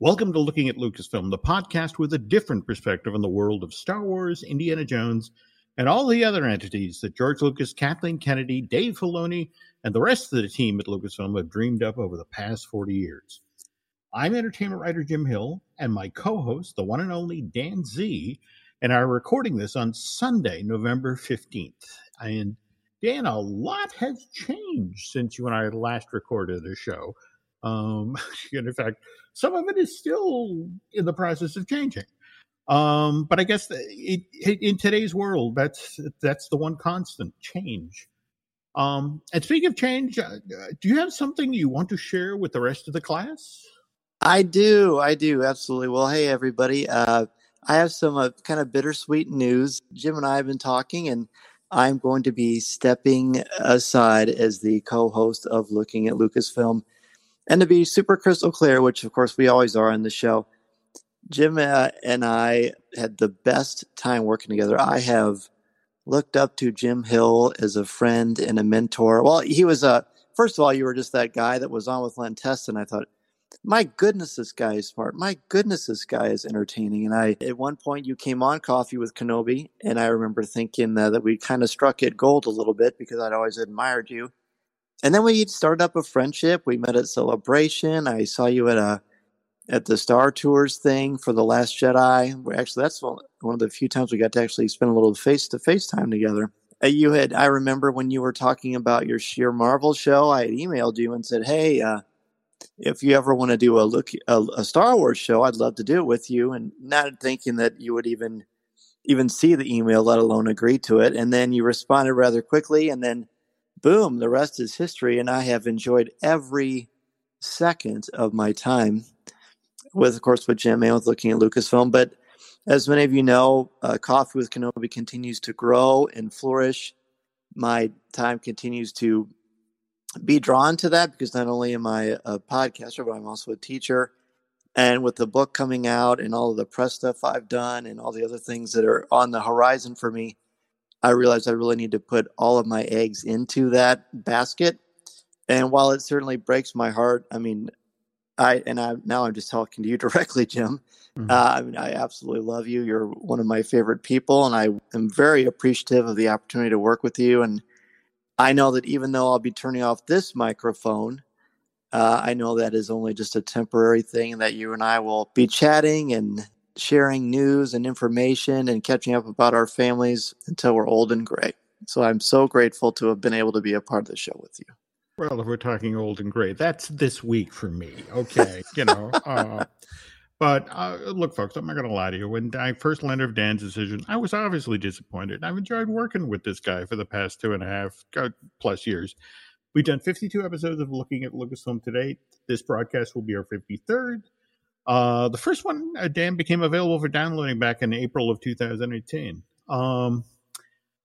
Welcome to Looking at Lucasfilm, the podcast with a different perspective on the world of Star Wars, Indiana Jones, and all the other entities that George Lucas, Kathleen Kennedy, Dave Filoni, and the rest of the team at Lucasfilm have dreamed up over the past 40 years. I'm entertainment writer Jim Hill, and my co host, the one and only Dan Z, and are recording this on Sunday, November 15th. And Dan, a lot has changed since you and I last recorded a show. Um, and in fact, some of it is still in the process of changing. Um, but I guess it, it, in today's world, that's that's the one constant change. Um, and speaking of change, uh, do you have something you want to share with the rest of the class? I do, I do, absolutely. Well, hey everybody, uh, I have some uh, kind of bittersweet news. Jim and I have been talking, and I'm going to be stepping aside as the co-host of Looking at Lucasfilm and to be super crystal clear, which of course we always are on the show, Jim uh, and I had the best time working together. I have looked up to Jim Hill as a friend and a mentor. Well, he was a first of all, you were just that guy that was on with Len Testa, and I thought, my goodness, this guy is smart. My goodness, this guy is entertaining. And I, at one point, you came on Coffee with Kenobi, and I remember thinking uh, that we kind of struck it gold a little bit because I'd always admired you and then we started up a friendship. We met at Celebration. I saw you at a at the Star Tours thing for the Last Jedi. Actually, that's one of the few times we got to actually spend a little face to face time together. Uh, you had, I remember when you were talking about your sheer Marvel show. I had emailed you and said, "Hey, uh, if you ever want to do a look a, a, Star Wars show, I'd love to do it with you." And not thinking that you would even even see the email, let alone agree to it. And then you responded rather quickly, and then boom, the rest is history. And I have enjoyed every second of my time with, of course, with Jim and with looking at Lucasfilm. But as many of you know, uh, Coffee with Kenobi continues to grow and flourish. My time continues to be drawn to that because not only am I a podcaster, but I'm also a teacher. And with the book coming out and all of the press stuff I've done and all the other things that are on the horizon for me, I realized I really need to put all of my eggs into that basket. And while it certainly breaks my heart, I mean, I and I now I'm just talking to you directly, Jim. Mm-hmm. Uh, I mean, I absolutely love you. You're one of my favorite people, and I am very appreciative of the opportunity to work with you. And I know that even though I'll be turning off this microphone, uh, I know that is only just a temporary thing, and that you and I will be chatting and sharing news and information and catching up about our families until we're old and gray. So I'm so grateful to have been able to be a part of the show with you. Well, if we're talking old and gray, that's this week for me. Okay, you know. Uh, but uh, look, folks, I'm not going to lie to you. When I first learned of Dan's decision, I was obviously disappointed. I've enjoyed working with this guy for the past two and a half uh, plus years. We've done 52 episodes of Looking at Lucasfilm to date. This broadcast will be our 53rd. Uh, the first one, uh, Dan, became available for downloading back in April of 2018. Um,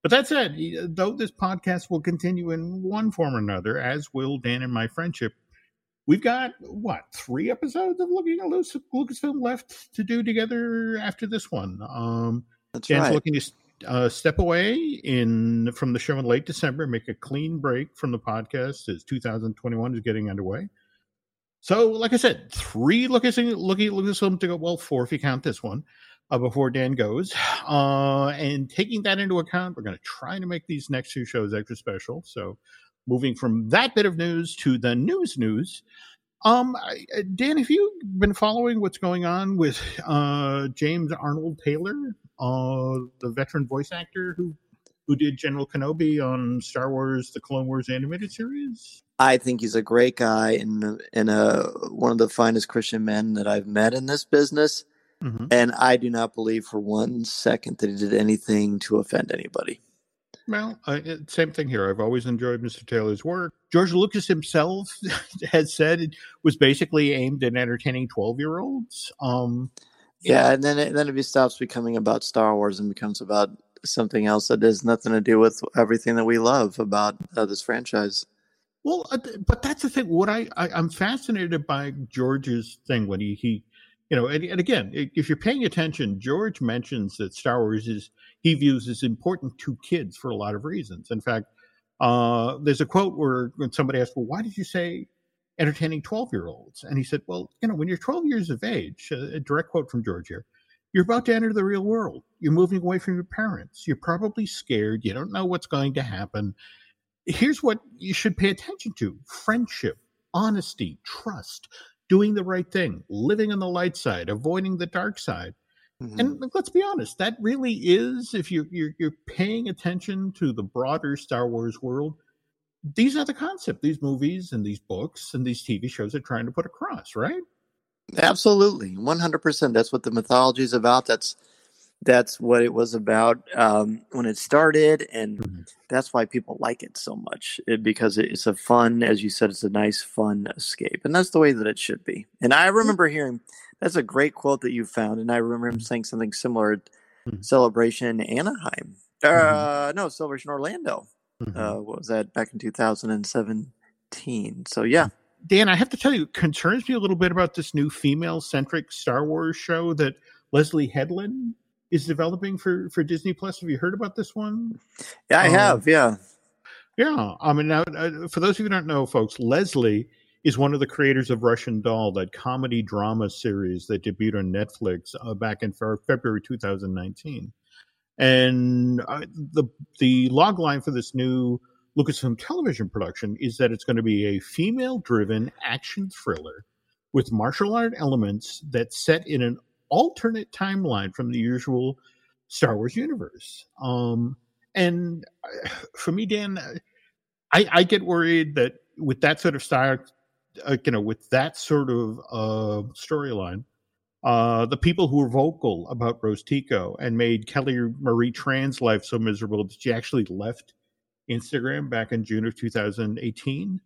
but that said, though this podcast will continue in one form or another, as will Dan and my friendship, we've got what three episodes of looking at Lucas, Lucasfilm left to do together after this one. Um, That's Dan's right. looking to uh, step away in from the show in late December, make a clean break from the podcast as 2021 is getting underway. So, like I said, three looking looking at Lucasfilm to go. Well, four if you count this one. Uh, before Dan goes, uh, and taking that into account, we're going to try to make these next two shows extra special. So, moving from that bit of news to the news news. Um, Dan, have you been following what's going on with uh, James Arnold Taylor, uh, the veteran voice actor who who did General Kenobi on Star Wars: The Clone Wars animated series? I think he's a great guy and and a one of the finest Christian men that I've met in this business. Mm-hmm. And I do not believe for one second that he did anything to offend anybody. Well, uh, same thing here. I've always enjoyed Mr. Taylor's work. George Lucas himself has said it was basically aimed at entertaining twelve-year-olds. Um, yeah, and then it, then it stops becoming about Star Wars and becomes about something else that has nothing to do with everything that we love about uh, this franchise. Well, uh, but that's the thing. What I, I am fascinated by George's thing when he he, you know, and, and, again, if you're paying attention, George mentions that Star Wars is he views as important to kids for a lot of reasons. In fact, uh, there's a quote where when somebody asked, "Well, why did you say entertaining 12 year olds. And he said, Well, you know, when you're 12 years of age, a direct quote from George here, you're about to enter the real world. You're moving away from your parents. You're probably scared. You don't know what's going to happen. Here's what you should pay attention to friendship, honesty, trust, doing the right thing, living on the light side, avoiding the dark side. Mm-hmm. And let's be honest, that really is, if you're, you're, you're paying attention to the broader Star Wars world, these are the concept these movies and these books and these TV shows are trying to put across, right? Absolutely, one hundred percent. That's what the mythology is about. That's that's what it was about um, when it started, and mm-hmm. that's why people like it so much it, because it's a fun, as you said, it's a nice, fun escape, and that's the way that it should be. And I remember hearing that's a great quote that you found, and I remember him saying something similar. Mm-hmm. Celebration Anaheim, uh, mm-hmm. no, Celebration Orlando Mm-hmm. Uh, what was that back in 2017? So yeah. Dan, I have to tell you, concerns me a little bit about this new female-centric Star Wars show that Leslie Headland is developing for for Disney Plus. Have you heard about this one? Yeah, I um, have. Yeah, yeah. I mean, now uh, for those of you who don't know, folks, Leslie is one of the creators of Russian Doll, that comedy drama series that debuted on Netflix uh, back in February 2019. And uh, the the log line for this new Lucasfilm television production is that it's going to be a female driven action thriller with martial art elements that's set in an alternate timeline from the usual Star Wars universe. Um, and for me, Dan, I, I, get worried that with that sort of style, uh, you know, with that sort of uh, storyline, uh, the people who were vocal about Rose Tico and made Kelly Marie Tran's life so miserable that she actually left Instagram back in June of 2018.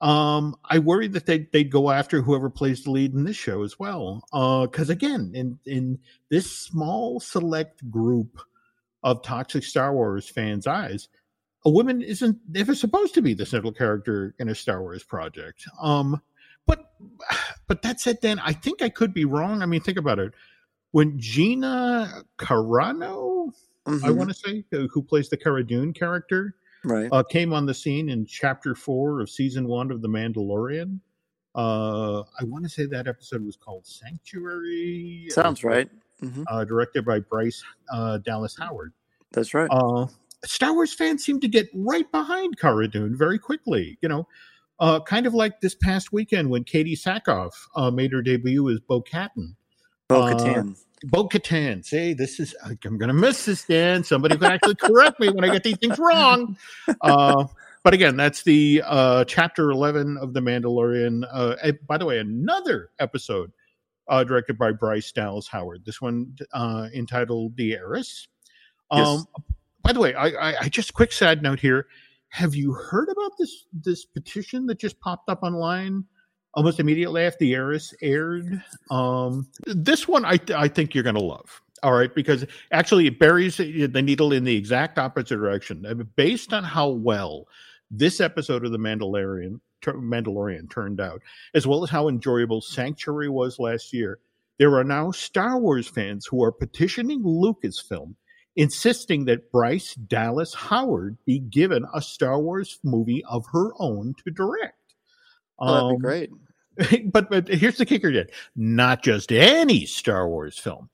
Um, I worry that they they'd go after whoever plays the lead in this show as well. Because uh, again, in in this small select group of toxic Star Wars fans' eyes, a woman isn't ever supposed to be the central character in a Star Wars project. Um, but but that said, then I think I could be wrong. I mean, think about it. When Gina Carano, mm-hmm. I want to say, who plays the Cara Dune character, right, uh, came on the scene in Chapter Four of Season One of The Mandalorian. Uh, I want to say that episode was called Sanctuary. Sounds uh, right. Mm-hmm. Uh, directed by Bryce uh, Dallas Howard. That's right. Uh, Star Wars fans seem to get right behind Cara Dune very quickly. You know, uh, kind of like this past weekend when Katee Sackhoff uh, made her debut as Bo Katan. Bo Katan. Bo Katan. Say, this is, I'm going to miss this, Dan. Somebody can actually correct me when I get these things wrong. Uh, but again, that's the uh, chapter 11 of The Mandalorian. Uh, by the way, another episode uh, directed by Bryce Dallas Howard. This one uh, entitled The Heiress. Um, yes. By the way, I, I, I just quick side note here have you heard about this this petition that just popped up online almost immediately after the heiress aired? Um, this one I I think you're going to love. All right, because actually it buries the needle in the exact opposite direction. Based on how well this episode of the Mandalorian Mandalorian turned out, as well as how enjoyable Sanctuary was last year, there are now Star Wars fans who are petitioning Lucasfilm insisting that Bryce Dallas Howard be given a Star Wars movie of her own to direct. Oh, that'd um, be great. But, but here's the kicker, Dan. Not just any Star Wars film.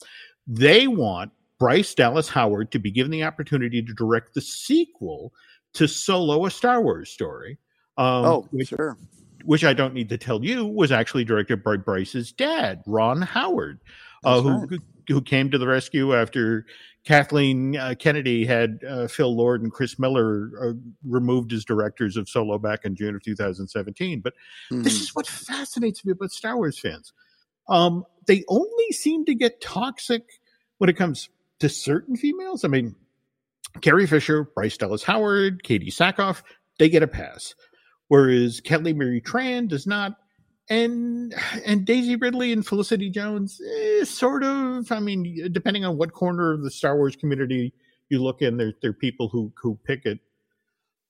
They want Bryce Dallas Howard to be given the opportunity to direct the sequel to Solo, a Star Wars story. Um, oh, which, sure. Which I don't need to tell you was actually directed by Bryce's dad, Ron Howard, uh, who right. who came to the rescue after Kathleen uh, Kennedy had uh, Phil Lord and Chris Miller uh, removed as directors of Solo back in June of 2017. But mm-hmm. this is what fascinates me about Star Wars fans. Um, they only seem to get toxic when it comes to certain females. I mean, Carrie Fisher, Bryce Dallas Howard, Katee Sackhoff, they get a pass. Whereas Kelly Marie Tran does not and and Daisy Ridley and Felicity Jones, eh, sort of. I mean, depending on what corner of the Star Wars community you look in, there there are people who who pick it.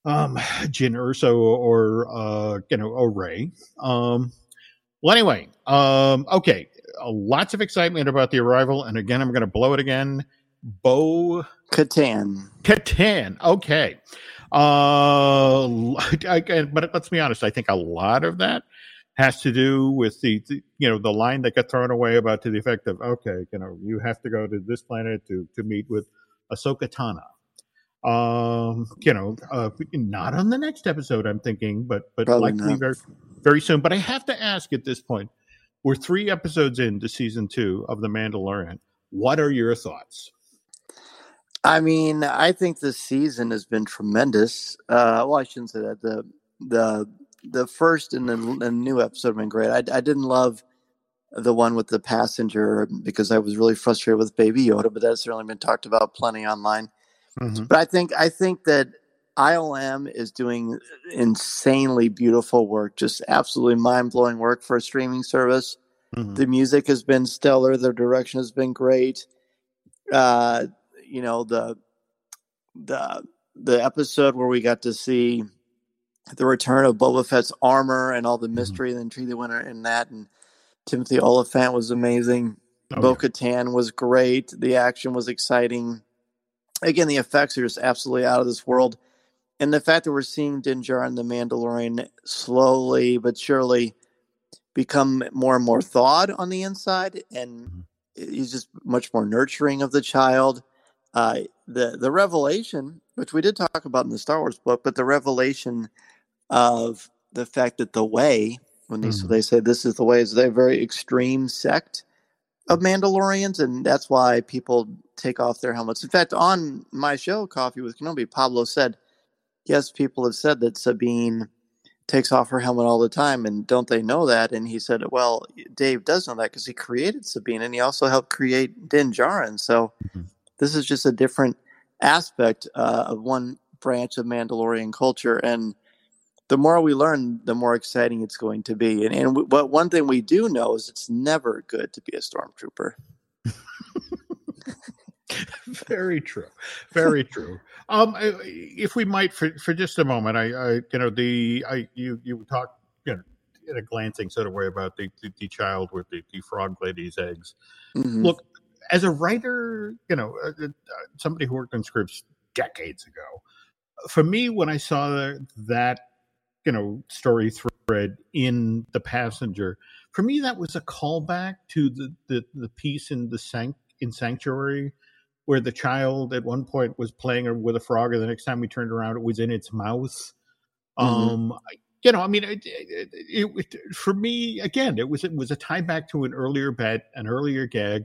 Um, Jyn Erso or uh, you know, or Rey. Um, well, anyway, um, okay, uh, lots of excitement about the arrival, and again, I'm going to blow it again. Bo Katan. Katan. Okay. Uh, I, but let's be honest. I think a lot of that has to do with the, the, you know the line that got thrown away about to the effect of okay you know you have to go to this planet to to meet with Ahsoka Tano. Um, you know, uh, not on the next episode, I'm thinking, but but Probably likely not. very very soon. But I have to ask at this point, we're three episodes into season two of The Mandalorian. What are your thoughts? I mean, I think this season has been tremendous. Uh, well, I shouldn't say that. The the the first and the, the new episode have been great. I, I didn't love the one with the passenger because I was really frustrated with Baby Yoda, but that's certainly been talked about plenty online. Mm-hmm. But I think I think that ILM is doing insanely beautiful work, just absolutely mind blowing work for a streaming service. Mm-hmm. The music has been stellar. The direction has been great. Uh, you know the the the episode where we got to see the return of Boba Fett's armor and all the mm-hmm. mystery mm-hmm. and intrigue that went in that, and Timothy Olyphant was amazing. Oh, Bo Katan yeah. was great. The action was exciting. Again, the effects are just absolutely out of this world. And the fact that we're seeing Din Djarin the Mandalorian slowly but surely become more and more thawed on the inside, and mm-hmm. he's just much more nurturing of the child. Uh, the the revelation, which we did talk about in the Star Wars book, but the revelation of the fact that the way, when they, mm. so they say this is the way, is a very extreme sect of Mandalorians, and that's why people take off their helmets. In fact, on my show, Coffee with Kenobi, Pablo said, "Yes, people have said that Sabine." takes off her helmet all the time and don't they know that and he said well dave does know that because he created sabine and he also helped create din Djarin. so mm-hmm this is just a different aspect uh, of one branch of Mandalorian culture. And the more we learn, the more exciting it's going to be. And, and but one thing we do know is it's never good to be a stormtrooper. Very true. Very true. Um, if we might, for, for just a moment, I, I, you know, the, I, you, you talked, you know, in a glancing sort of way about the, the, the child with the, the frog lady's eggs. Mm-hmm. Look, as a writer, you know, uh, uh, somebody who worked on scripts decades ago, for me, when I saw that, you know, story thread in The Passenger, for me, that was a callback to the, the, the piece in the Sanct- in Sanctuary where the child at one point was playing with a frog, and the next time we turned around, it was in its mouth. Mm-hmm. Um, you know, I mean, it, it, it, for me, again, it was it was a tie back to an earlier bet, an earlier gag.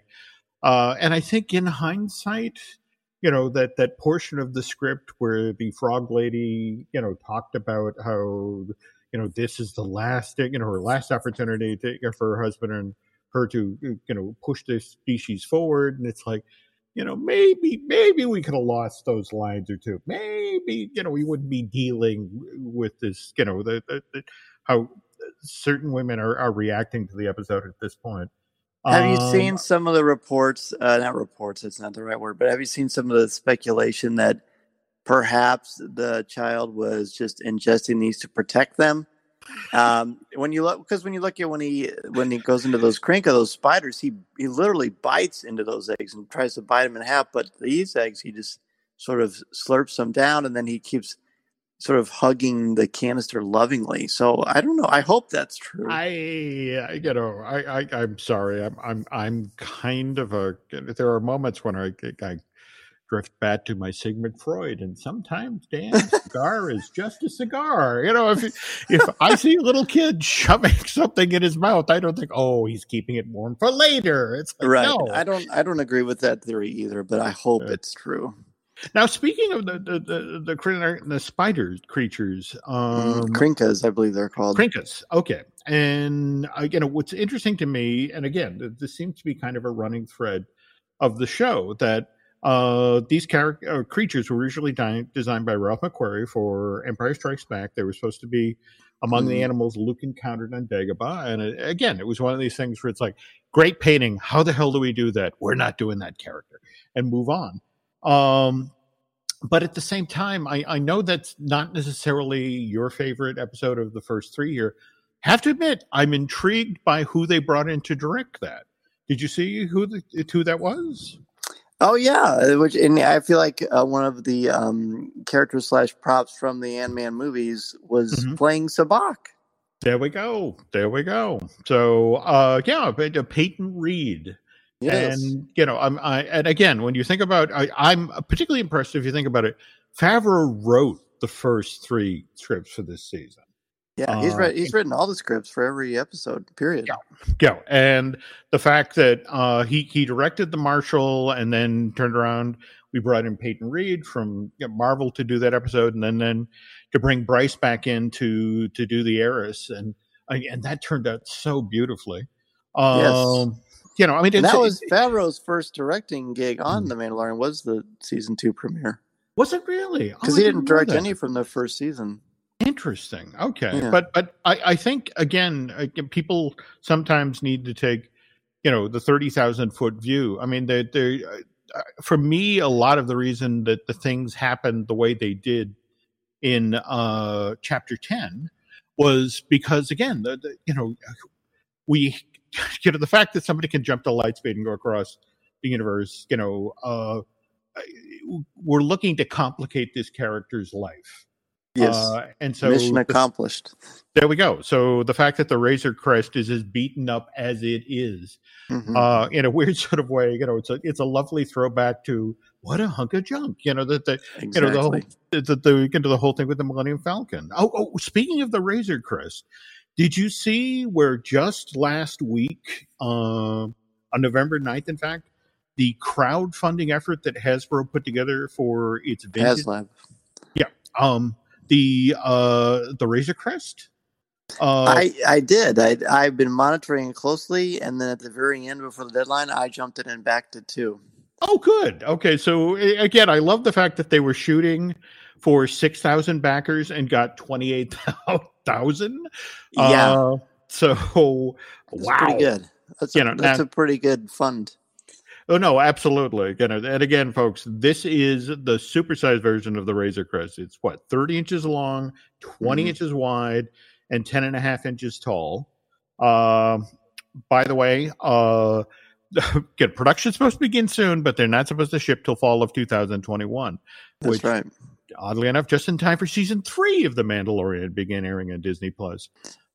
Uh, and I think in hindsight, you know that that portion of the script where the frog lady, you know, talked about how you know this is the last, you know, her last opportunity to, for her husband and her to you know push this species forward, and it's like you know, maybe maybe we could have lost those lines or two. Maybe you know we wouldn't be dealing with this. You know, the, the, the how certain women are, are reacting to the episode at this point. Have you um, seen some of the reports? Uh, not reports, it's not the right word, but have you seen some of the speculation that perhaps the child was just ingesting these to protect them? Um, when you look, because when you look at when he when he goes into those crinka, those spiders, he he literally bites into those eggs and tries to bite them in half. But these eggs, he just sort of slurps them down, and then he keeps sort of hugging the canister lovingly. So I don't know. I hope that's true. I, you know, I, I am sorry. I'm, I'm, I'm kind of a. There are moments when I, I drift back to my Sigmund Freud, and sometimes Dan, cigar is just a cigar. You know, if if I see a little kid shoving something in his mouth, I don't think, oh, he's keeping it warm for later. It's like, right. No. I don't. I don't agree with that theory either, but I hope it's true. Now, speaking of the the the, the, critter, the spider creatures, mm, um, crinkas, I believe they're called crinkas. Okay, and again, what's interesting to me, and again, this seems to be kind of a running thread of the show that uh, these character uh, creatures were originally di- designed by Ralph McQuarrie for Empire Strikes Back. They were supposed to be among mm. the animals Luke encountered on Dagobah, and it, again, it was one of these things where it's like, great painting. How the hell do we do that? We're not doing that character, and move on. Um, but at the same time, I, I know that's not necessarily your favorite episode of the first three here. Have to admit, I'm intrigued by who they brought in to direct that. Did you see who the, who that was? Oh yeah, which and I feel like uh, one of the um, characters slash props from the Ant Man movies was mm-hmm. playing Sabacc. There we go. There we go. So, uh, yeah, Peyton Reed. Yes. And you know, I'm, I, and again, when you think about, I, I'm particularly impressed if you think about it. Favreau wrote the first three scripts for this season. Yeah, he's uh, read, he's written all the scripts for every episode. Period. Yeah, yeah. and the fact that uh, he he directed the Marshal and then turned around. We brought in Peyton Reed from you know, Marvel to do that episode, and then then to bring Bryce back in to to do the Heiress, and and that turned out so beautifully. Um, yes. You know, I mean, that was Favreau's first directing gig on. The Mandalorian. Was the season two premiere? Was it really? Because oh, he didn't direct any from the first season. Interesting. Okay, yeah. but but I, I think again, people sometimes need to take, you know, the thirty thousand foot view. I mean, they they uh, for me, a lot of the reason that the things happened the way they did in uh, chapter ten was because again, the, the, you know, we you know the fact that somebody can jump to light speed and go across the universe, you know, uh, we're looking to complicate this character's life Yes. Uh, and so mission accomplished. there we go. So the fact that the Razor Crest is as beaten up as it is, mm-hmm. uh, in a weird sort of way, you know, it's a it's a lovely throwback to what a hunk of junk, you know, that the exactly. you know the whole the, the into the whole thing with the Millennium Falcon. Oh, oh, speaking of the Razor Crest, did you see where just last week, uh, on November 9th, in fact, the crowdfunding effort that Hasbro put together for its vintage, HasLab. Yeah. Um, the uh, the Razor Crest? Uh, I I did. I I've been monitoring it closely, and then at the very end before the deadline, I jumped in and backed it too. Oh, good. Okay, so again, I love the fact that they were shooting for six thousand backers and got twenty eight thousand. Yeah. Uh, so that's wow, pretty good. That's a, you know, that's now, a pretty good fund. Oh no, absolutely. Know, and again, folks, this is the supersized version of the Razor Crest. It's what 30 inches long, 20 mm-hmm. inches wide, and 10 and a half inches tall. Uh, by the way, uh, get production's supposed to begin soon, but they're not supposed to ship till fall of 2021. That's which, right. Oddly enough, just in time for season three of The Mandalorian to begin airing on Disney Plus.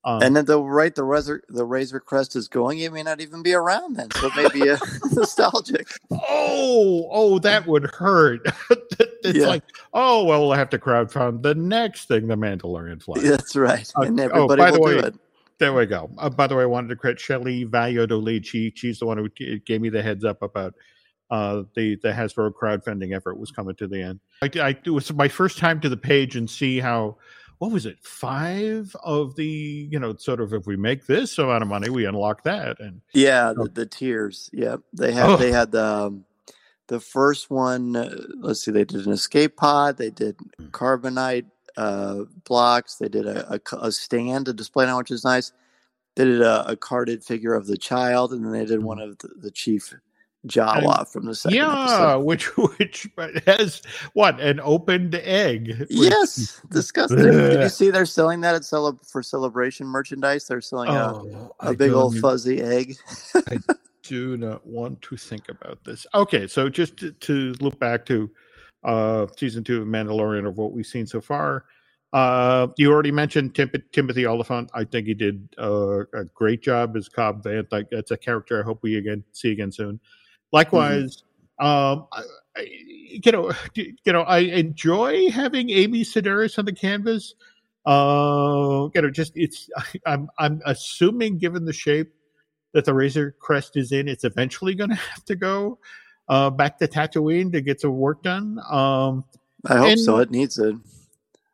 Um, and then the right the razor the razor crest is going, it may not even be around then, so it may be a nostalgic. Oh, oh, that would hurt. it's yeah. like, oh well, we'll have to crowdfund the next thing, the Mandalorian flight. That's right, uh, and oh, everybody oh, by will the way, do it. There we go. Uh, by the way, I wanted to credit Shelley Valladolid. She she's the one who gave me the heads up about uh, the the Hasbro crowdfunding effort was coming to the end. I, I, it was my first time to the page and see how what was it five of the you know sort of if we make this amount of money we unlock that and yeah the, the tiers yeah they had oh. they had the um, the first one uh, let's see they did an escape pod they did hmm. carbonite uh, blocks they did a, a, a stand to display now which is nice they did a, a, carded figure of the child and then they did one hmm. of the, the chief Jawa and, from the second yeah, episode. which which has what an opened egg. Which, yes, disgusting. Did you see they're selling that at cele- for celebration merchandise? They're selling oh, a, a big old fuzzy egg. I do not want to think about this. Okay, so just to, to look back to uh season two of Mandalorian of what we've seen so far. Uh, you already mentioned Tim- Timothy Olyphant. I think he did uh, a great job as Cobb Vanth. Like that's a character I hope we again see again soon. Likewise, mm-hmm. um, I, you know, you know, I enjoy having Amy Sedaris on the canvas. Uh, you know, just it's I'm I'm assuming given the shape that the Razor Crest is in, it's eventually going to have to go uh, back to Tatooine to get some work done. Um, I hope and, so. It needs it.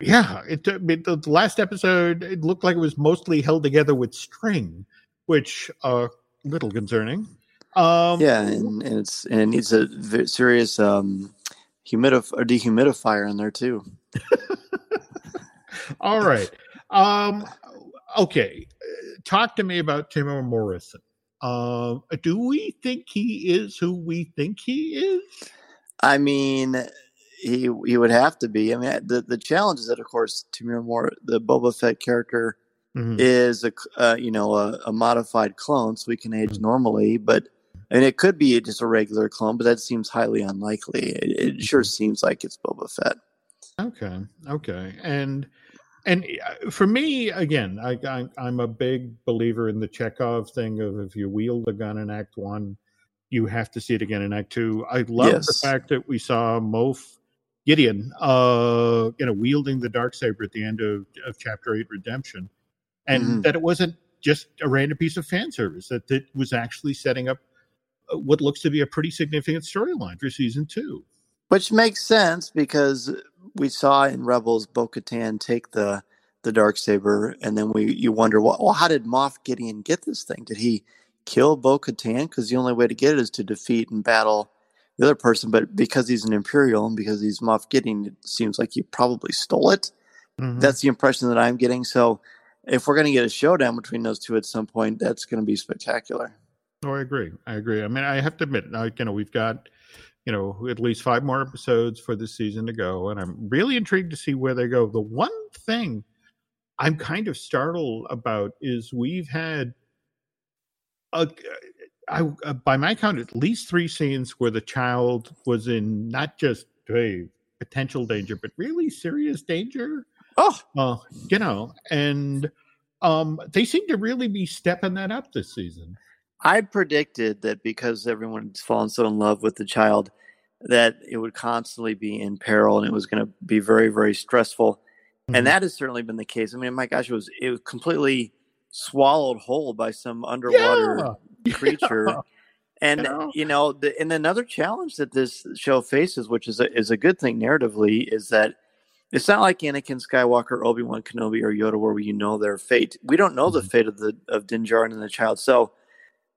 Yeah, it, it, the last episode it looked like it was mostly held together with string, which uh little concerning. Um, yeah, and, and, it's and it needs a serious um, humidif- or dehumidifier in there too. All right. Um, okay. Talk to me about Temuera Morrison. Uh, do we think he is who we think he is? I mean, he he would have to be. I mean, the the challenge is that, of course, Temuera Moore, the Boba Fett character, mm-hmm. is a uh, you know a, a, modified clone, so we can age mm-hmm. normally, but and it could be just a regular clone, but that seems highly unlikely. It, it sure mm-hmm. seems like it's Boba Fett. Okay, okay, and and uh, for me, again, I, I, am a big believer in the Chekhov thing of if you wield a gun in Act One, you have to see it again in Act Two. I love yes. the fact that we saw Moff Gideon, uh, you know, wielding the dark saber at the end of, of Chapter Eight Redemption, and mm-hmm. that it wasn't just a random piece of fan service; that it was actually setting up uh, what looks to be a pretty significant storyline for season two. Which makes sense because we saw in Rebels Bo Katan take the the dark saber, and then we you wonder, well, well how did Moff Gideon get this thing? Did he kill Bo Katan? Because the only way to get it is to defeat and battle the other person. But because he's an Imperial and because he's Moff Gideon, it seems like he probably stole it. Mm-hmm. That's the impression that I'm getting. So if we're going to get a showdown between those two at some point, that's going to be spectacular. Oh, I agree. I agree. I mean, I have to admit, you know, we've got you know, at least five more episodes for this season to go. And I'm really intrigued to see where they go. The one thing I'm kind of startled about is we've had, a, I, uh, by my count, at least three scenes where the child was in not just a potential danger, but really serious danger. Oh, uh, you know, and um, they seem to really be stepping that up this season. I predicted that because everyone's fallen so in love with the child, that it would constantly be in peril and it was going to be very, very stressful. Mm-hmm. And that has certainly been the case. I mean, my gosh, it was it was completely swallowed whole by some underwater yeah. creature. Yeah. And yeah. you know, the, and another challenge that this show faces, which is a, is a good thing narratively, is that it's not like Anakin Skywalker, Obi Wan Kenobi, or Yoda, where you know their fate. We don't know mm-hmm. the fate of the of Din Djarin and the child. So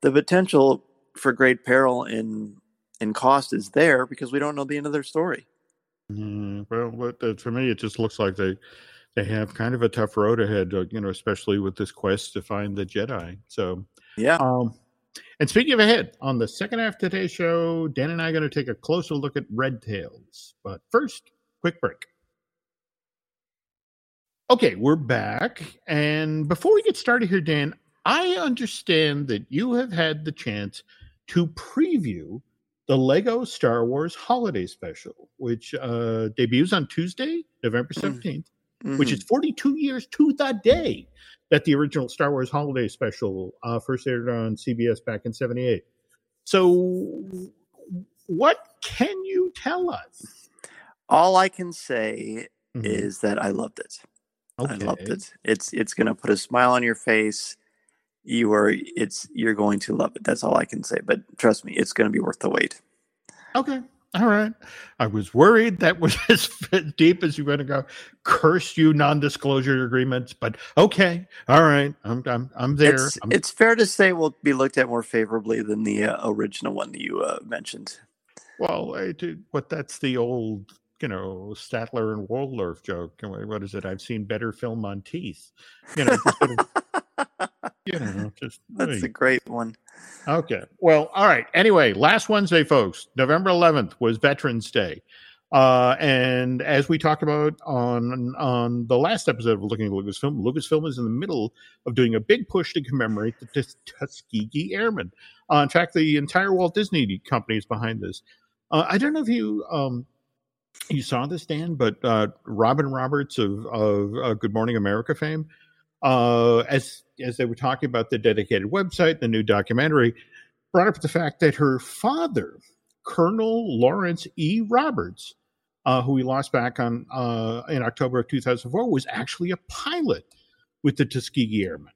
the potential for great peril in in cost is there because we don't know the end of their story. Mm, well, uh, for me, it just looks like they they have kind of a tough road ahead. Uh, you know, especially with this quest to find the Jedi. So yeah. Um, and speaking of ahead, on the second half of today's show, Dan and I are going to take a closer look at Red Tails. But first, quick break. Okay, we're back. And before we get started here, Dan, I understand that you have had the chance to preview the Lego Star Wars Holiday Special, which uh, debuts on Tuesday, November 17th, mm-hmm. which is mm-hmm. 42 years to the day that the original Star Wars Holiday Special uh, first aired on CBS back in 78. So, what can you tell us? All I can say mm-hmm. is that I loved it. Okay. I loved it. It's it's going to put a smile on your face you are it's you're going to love it. That's all I can say. But trust me, it's going to be worth the wait. Okay. All right. I was worried that was as deep as you were going to go. Curse you non-disclosure agreements, but okay. All right. I'm I'm I'm there. It's, I'm... it's fair to say we'll be looked at more favorably than the uh, original one that you uh, mentioned. Well, I did, what that's the old you know Statler and Waldorf joke. What is it? I've seen better film on teeth. You know, you know, just that's a great one. Okay. Well, all right. Anyway, last Wednesday, folks, November 11th was Veterans Day. Uh, and as we talked about on on the last episode of Looking at Lucasfilm, Lucasfilm is in the middle of doing a big push to commemorate the Tuskegee Airmen. Uh, in fact, the entire Walt Disney Company is behind this. Uh, I don't know if you um, you saw this, Dan, but uh, Robin Roberts of, of uh, Good Morning America fame uh, as as they were talking about the dedicated website, the new documentary, brought up the fact that her father, Colonel Lawrence E. Roberts, uh, who we lost back on uh, in October of 2004, was actually a pilot with the Tuskegee Airmen.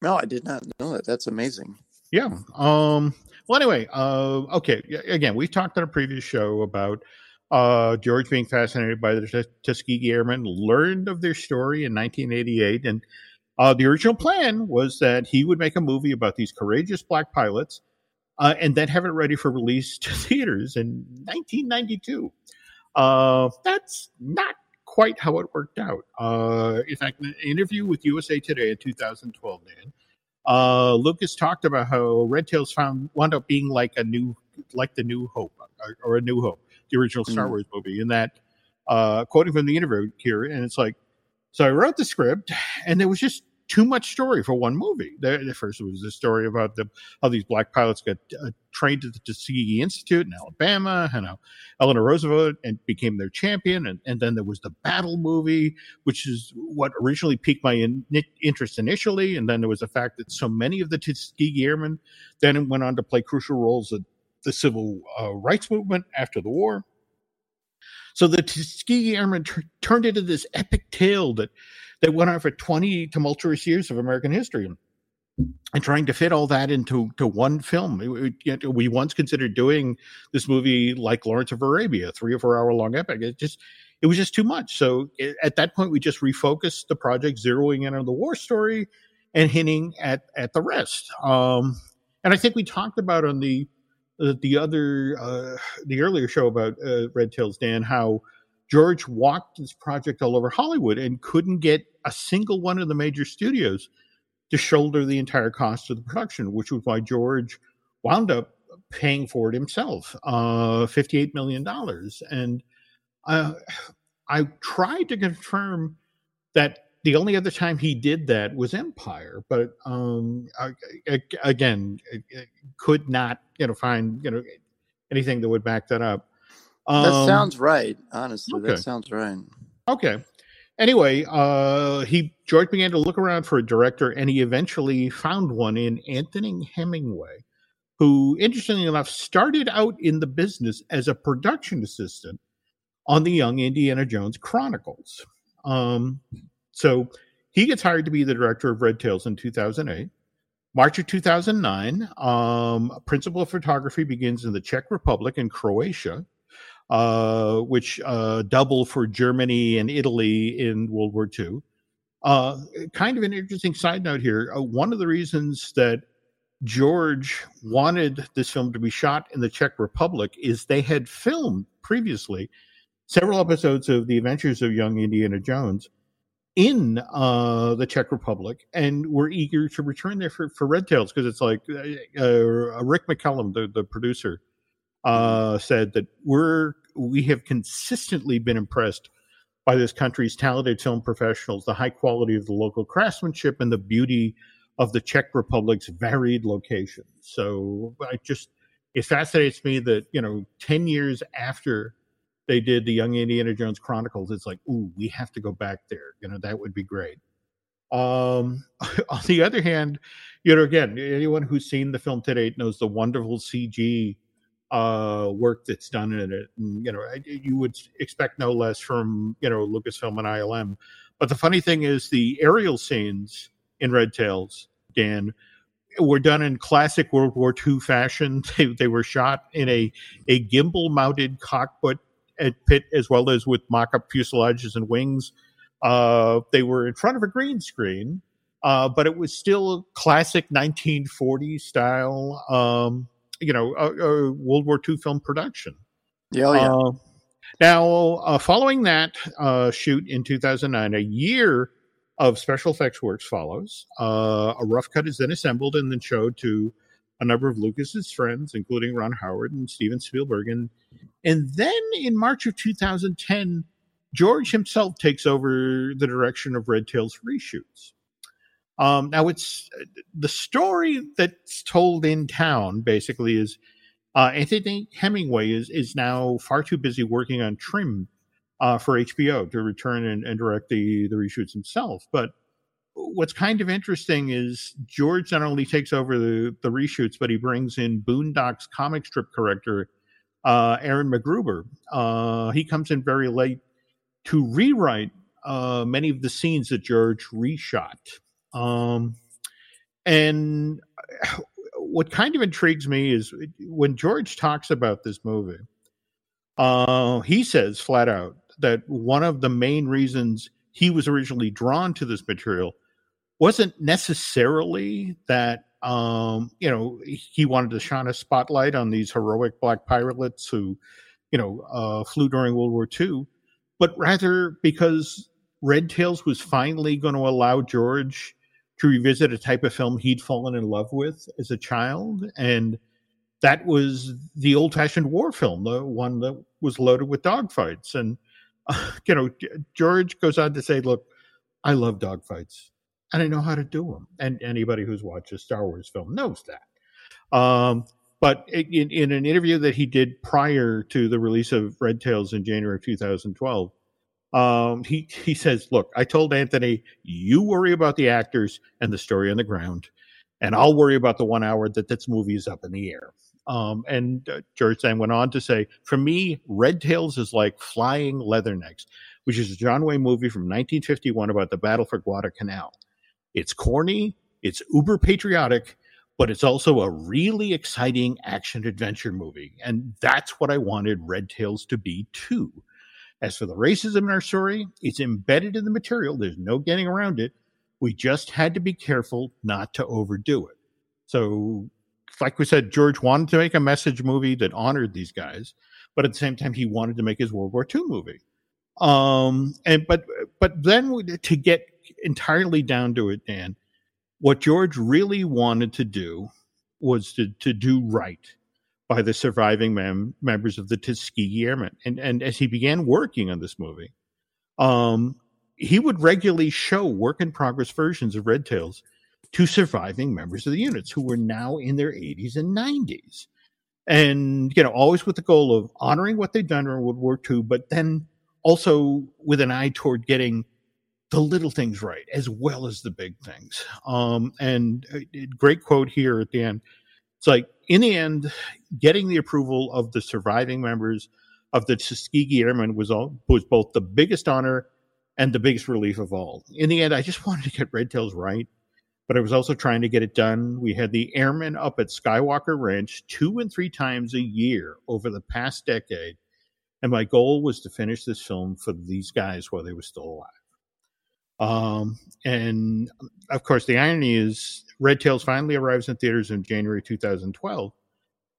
No, I did not know that. That's amazing. Yeah. Um, well, anyway, uh, okay. Again, we talked on a previous show about uh, George, being fascinated by the Tuskegee Airmen, learned of their story in 1988. And uh, the original plan was that he would make a movie about these courageous black pilots uh, and then have it ready for release to theaters in 1992. Uh, that's not quite how it worked out. Uh, in fact, in an interview with USA Today in 2012, Dan, uh, Lucas talked about how Red Tails found wound up being like a new, like the New Hope or, or a New Hope the original Star mm. Wars movie. In that, uh, quoting from the interview here, and it's like, so I wrote the script, and there was just too much story for one movie. The, the first was the story about the how these black pilots got uh, trained at the Tuskegee Institute in Alabama, and how Eleanor Roosevelt and became their champion, and, and then there was the battle movie, which is what originally piqued my in, interest initially, and then there was the fact that so many of the Tuskegee Airmen then went on to play crucial roles in the civil uh, rights movement after the war. So the Tuskegee Airmen t- turned into this epic tale that that went on for 20 tumultuous years of American history. And trying to fit all that into to one film. We once considered doing this movie like Lawrence of Arabia, three or four hour long epic. It just it was just too much. So it, at that point, we just refocused the project, zeroing in on the war story and hinting at at the rest. Um, and I think we talked about on the the other uh, the earlier show about uh, Red Tails Dan how George walked this project all over Hollywood and couldn't get a single one of the major studios to shoulder the entire cost of the production, which was why George wound up paying for it himself, uh, $58 million. And uh, I tried to confirm that the only other time he did that was Empire, but um, I, I, again, could not you know find you know anything that would back that up. Um, that sounds right. Honestly, okay. that sounds right. Okay. Anyway, uh, he George began to look around for a director, and he eventually found one in Anthony Hemingway, who, interestingly enough, started out in the business as a production assistant on the Young Indiana Jones Chronicles. Um, so he gets hired to be the director of Red Tails in 2008. March of 2009, um, principal photography begins in the Czech Republic and Croatia uh, which uh, double for Germany and Italy in World War II. Uh, kind of an interesting side note here. Uh, one of the reasons that George wanted this film to be shot in the Czech Republic is they had filmed previously several episodes of The Adventures of Young Indiana Jones in uh, the Czech Republic and were eager to return there for, for Red Tails because it's like uh, uh, Rick McCallum, the, the producer, uh, said that we're we have consistently been impressed by this country's talented film professionals, the high quality of the local craftsmanship, and the beauty of the Czech Republic's varied locations. So I just it fascinates me that you know ten years after they did the Young Indiana Jones Chronicles, it's like, ooh, we have to go back there. You know, that would be great. Um, on the other hand, you know, again, anyone who's seen the film today knows the wonderful CG uh, work that's done in it. And, you know, you would expect no less from, you know, Lucasfilm and ILM. But the funny thing is, the aerial scenes in Red Tails, Dan, were done in classic World War II fashion. They, they were shot in a, a gimbal mounted cockpit pit as well as with mock up fuselages and wings. Uh, they were in front of a green screen, uh, but it was still classic 1940 style. Um, you know, World War II film production. Yeah, oh, yeah. Uh, now, uh, following that uh, shoot in 2009, a year of special effects works follows. Uh, a rough cut is then assembled and then showed to a number of Lucas's friends, including Ron Howard and Steven Spielberg. And, and then in March of 2010, George himself takes over the direction of Red Tails reshoots. Um, now, it's the story that's told in town basically is uh, Anthony Hemingway is is now far too busy working on Treme uh, for HBO to return and, and, direct the the reshoots himself. But what's kind of interesting is George not only takes over the the reshoots, but he brings in Boondocks comic strip corrector uh, Aaron McGruder. Uh, he comes in very late to rewrite uh, many of the scenes that George reshot. Um, and what kind of intrigues me is when George talks about this movie, uh, he says flat out that one of the main reasons he was originally drawn to this material wasn't necessarily that um, you know he wanted to shine a spotlight on these heroic black pilots who you know uh, flew during World War II, but rather because Red Tails was finally going to allow George to revisit a type of film he'd fallen in love with as a child. And that was the old fashioned war film, the one that was loaded with dogfights. And, uh, you know, George goes on to say, look, I love dogfights. And I know how to do them. And anybody who's watched a Star Wars film knows that. Um, but in, in an interview that he did prior to the release of Red Tails in January of 2012, um, he he says, "Look, I told Anthony, you worry about the actors and the story on the ground, and I'll worry about the one hour that this movie is up in the air." Um, and uh, George then went on to say, "For me, Red Tails is like Flying Leathernecks, which is a John Wayne movie from 1951 about the battle for Guadalcanal. It's corny, it's uber patriotic." But it's also a really exciting action adventure movie. And that's what I wanted Red Tails to be too as for the racism in our story, it's embedded in the material. There's no getting around it. We just had to be careful not to overdo it. So, like we said, George wanted to make a message movie that honored these guys, but at the same time, he wanted to make his World War II movie. Um, and but but then to get entirely down to it, Dan, what George really wanted to do was to to do right by the surviving mem- members of the Tuskegee Airmen. And, and as he began working on this movie, um, he would regularly show work in progress versions of Red Tails to surviving members of the units who were now in their 80s and 90s. And, you know, always with the goal of honoring what they'd done in World War II, but then also with an eye toward getting the little things right as well as the big things. Um, and uh, great quote here at the end it's like in the end, getting the approval of the surviving members of the Tuskegee Airmen was all, was both the biggest honor and the biggest relief of all. In the end, I just wanted to get Red Tails right, but I was also trying to get it done. We had the airmen up at Skywalker Ranch two and three times a year over the past decade, and my goal was to finish this film for these guys while they were still alive. Um, and of course, the irony is Red Tails finally arrives in theaters in January 2012.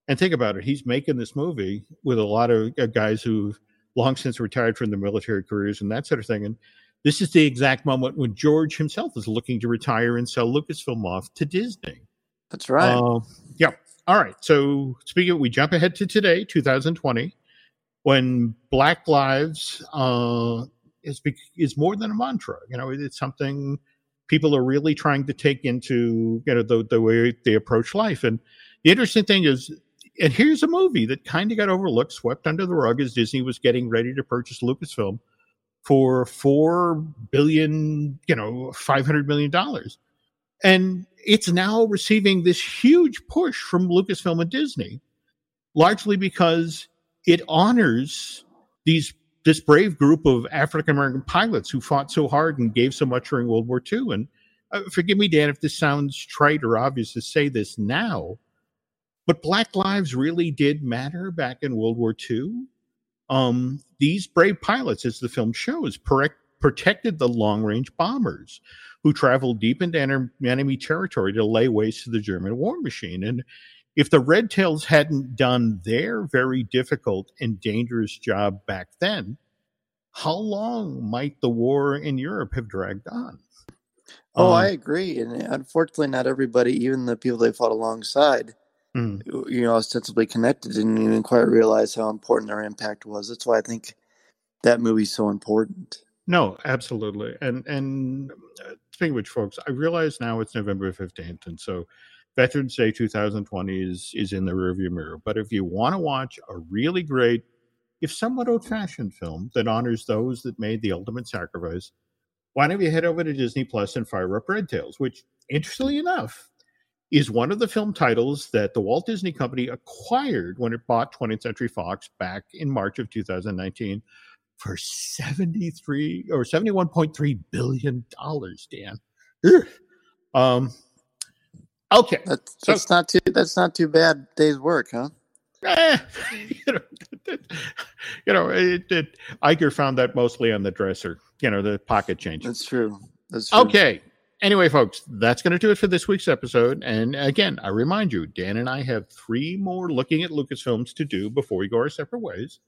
And think about it, he's making this movie with a lot of uh, guys who've long since retired from their military careers and that sort of thing. And this is the exact moment when George himself is looking to retire and sell Lucasfilm off to Disney. That's right. Uh, yeah. All right. So speaking, of, we jump ahead to today, 2020, when Black Lives uh, is is more than a mantra. You know, it's something people are really trying to take into you know the the way they approach life. And the interesting thing is, and here's a movie that kind of got overlooked, swept under the rug as Disney was getting ready to purchase Lucasfilm for four billion, you know, five hundred million dollars, and it's now receiving this huge push from Lucasfilm and Disney, largely because it honors these this brave group of African American pilots who fought so hard and gave so much during World War II. And uh, forgive me, Dan, if this sounds trite or obvious to say this now, but Black lives really did matter back in World War II. Um, these brave pilots, as the film shows, protected the long range bombers who traveled deep into enemy territory to lay waste to the German war machine. And if the Red Tails hadn't done their very difficult and dangerous job back then, how long might the war in Europe have dragged on? Oh, um, I agree. And unfortunately, not everybody, even the people they fought alongside, mm. you know, ostensibly connected, didn't even quite realize how important their impact was. That's why I think that movie's so important. No, absolutely. And and uh, speaking of which, folks, I realize now it's November fifteenth, and so Veterans Day 2020 is is in the rearview mirror. But if you want to watch a really great, if somewhat old-fashioned film that honors those that made the ultimate sacrifice, why don't you head over to Disney Plus and fire up Red Tails, which, interestingly enough, is one of the film titles that the Walt Disney Company acquired when it bought 20th Century Fox back in March of 2019 for 73 or 71.3 billion dollars, Dan. Um, Okay, that's, so, not too that's not too bad day's work, huh? Eh, you know, you know it, it, Iger found that mostly on the dresser. You know, the pocket change. That's true. That's true. Okay. Anyway, folks, that's going to do it for this week's episode. And again, I remind you, Dan and I have three more looking at Lucasfilms to do before we go our separate ways.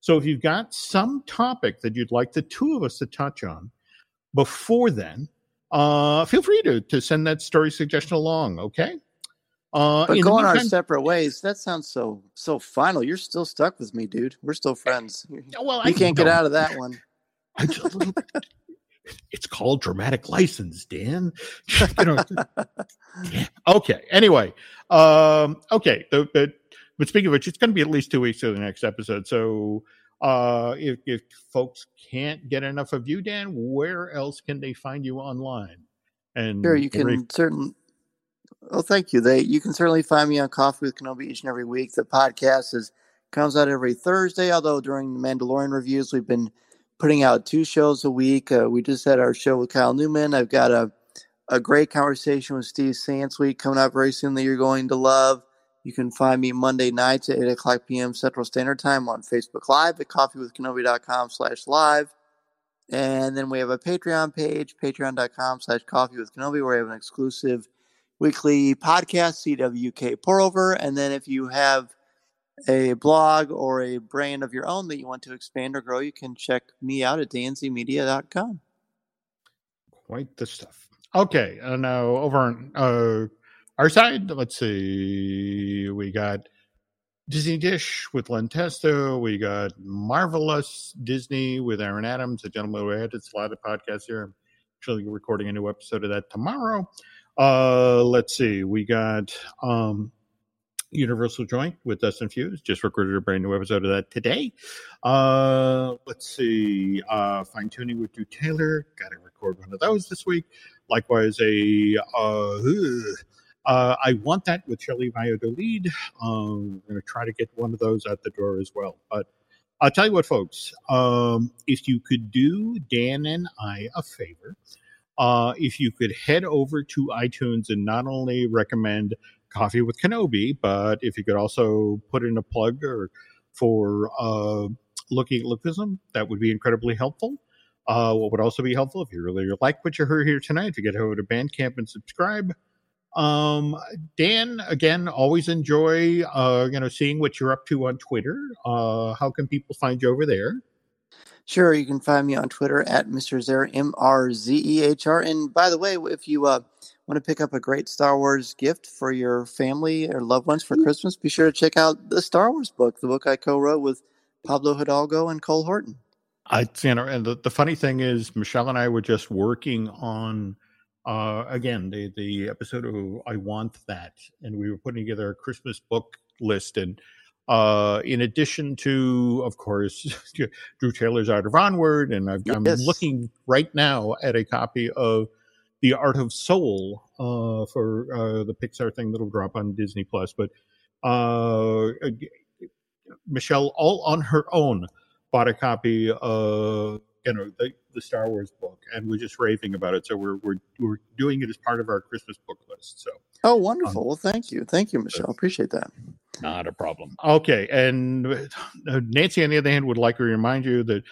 So if you've got some topic that you'd like the two of us to touch on before then, uh, feel free to, to send that story suggestion along. Okay. Uh, but going meantime, our separate ways, that sounds so so final. You're still stuck with me, dude. We're still friends. Well, you I can't get out of that one. it's called dramatic license, Dan. you know. Okay. Anyway, um, okay. The, the, but speaking of which, it's going to be at least two weeks to the next episode. So uh, if, if folks can't get enough of you, Dan, where else can they find you online? And sure, you can certainly. Well, thank you. They you can certainly find me on Coffee with Kenobi each and every week. The podcast is comes out every Thursday. Although during the Mandalorian reviews, we've been putting out two shows a week. Uh, we just had our show with Kyle Newman. I've got a a great conversation with Steve Sansweet coming up very soon that you're going to love. You can find me Monday nights at 8 o'clock p.m. Central Standard Time on Facebook Live at coffeewithkenobi.com slash live. And then we have a Patreon page, patreon.com slash coffee with Kenobi, where we have an exclusive weekly podcast, CWK pour over. And then if you have a blog or a brand of your own that you want to expand or grow, you can check me out at danzmedia.com. Quite the stuff. Okay, uh, now over on uh, our side, let's see, we got Disney Dish with Len Testa. We got Marvelous Disney with Aaron Adams, a gentleman who had a lot of podcasts here. I'm actually recording a new episode of that tomorrow. Uh, let's see, we got um, Universal Joint with Dustin Fuse. Just recorded a brand new episode of that today. Uh, let's see. Uh, Fine Tooning with Drew Taylor. Got to record one of those this week. Likewise, a uh, uh, I want that with Shelley Valladolid. Um, I'm going to try to get one of those out the door as well. But I'll tell you what, folks. Um, if you could do Dan and I a favor, uh, if you could head over to iTunes and not only recommend Coffee with Kenobi, but if you could also put in a plug or for uh, looking at Lookism, that would be incredibly helpful. Uh, what would also be helpful if you really like what you heard here tonight, to get over to Bandcamp and subscribe. Um, Dan, again, always enjoy uh, you know seeing what you're up to on Twitter. Uh, how can people find you over there? Sure, you can find me on Twitter at Mr. Zehr M R Z E H R. And by the way, if you uh, want to pick up a great Star Wars gift for your family or loved ones for Christmas, be sure to check out the Star Wars book, the book I co-wrote with Pablo Hidalgo and Cole Horton. I, you know, and the, the funny thing is, Michelle and I were just working on, uh, again, the the episode of I Want That, and we were putting together a Christmas book list, and uh, in addition to, of course, Drew Taylor's Art of Onward, and i am yes. looking right now at a copy of The Art of Soul uh, for uh, the Pixar thing that'll drop on Disney Plus. But uh, Michelle, all on her own, bought a copy of you know the, the Star Wars book, and we're just raving about it. So we're we're we're doing it as part of our Christmas book list. So oh, wonderful! Um, well, thank you, thank you, Michelle. Appreciate that. Not a problem. Okay. And uh, Nancy, on the other hand, would like to remind you that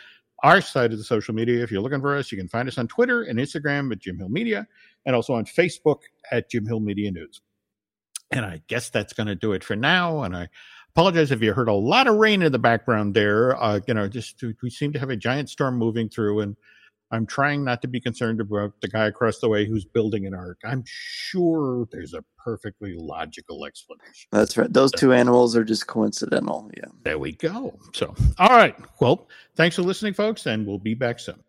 our side of the social media, if you're looking for us, you can find us on Twitter and Instagram at Jim Hill Media and also on Facebook at Jim Hill Media News. And I guess that's going to do it for now. And I apologize if you heard a lot of rain in the background there. Uh, you know, just we seem to have a giant storm moving through and I'm trying not to be concerned about the guy across the way who's building an ark. I'm sure there's a perfectly logical explanation. That's right. Those two animals are just coincidental. Yeah. There we go. So, all right. Well, thanks for listening, folks, and we'll be back soon.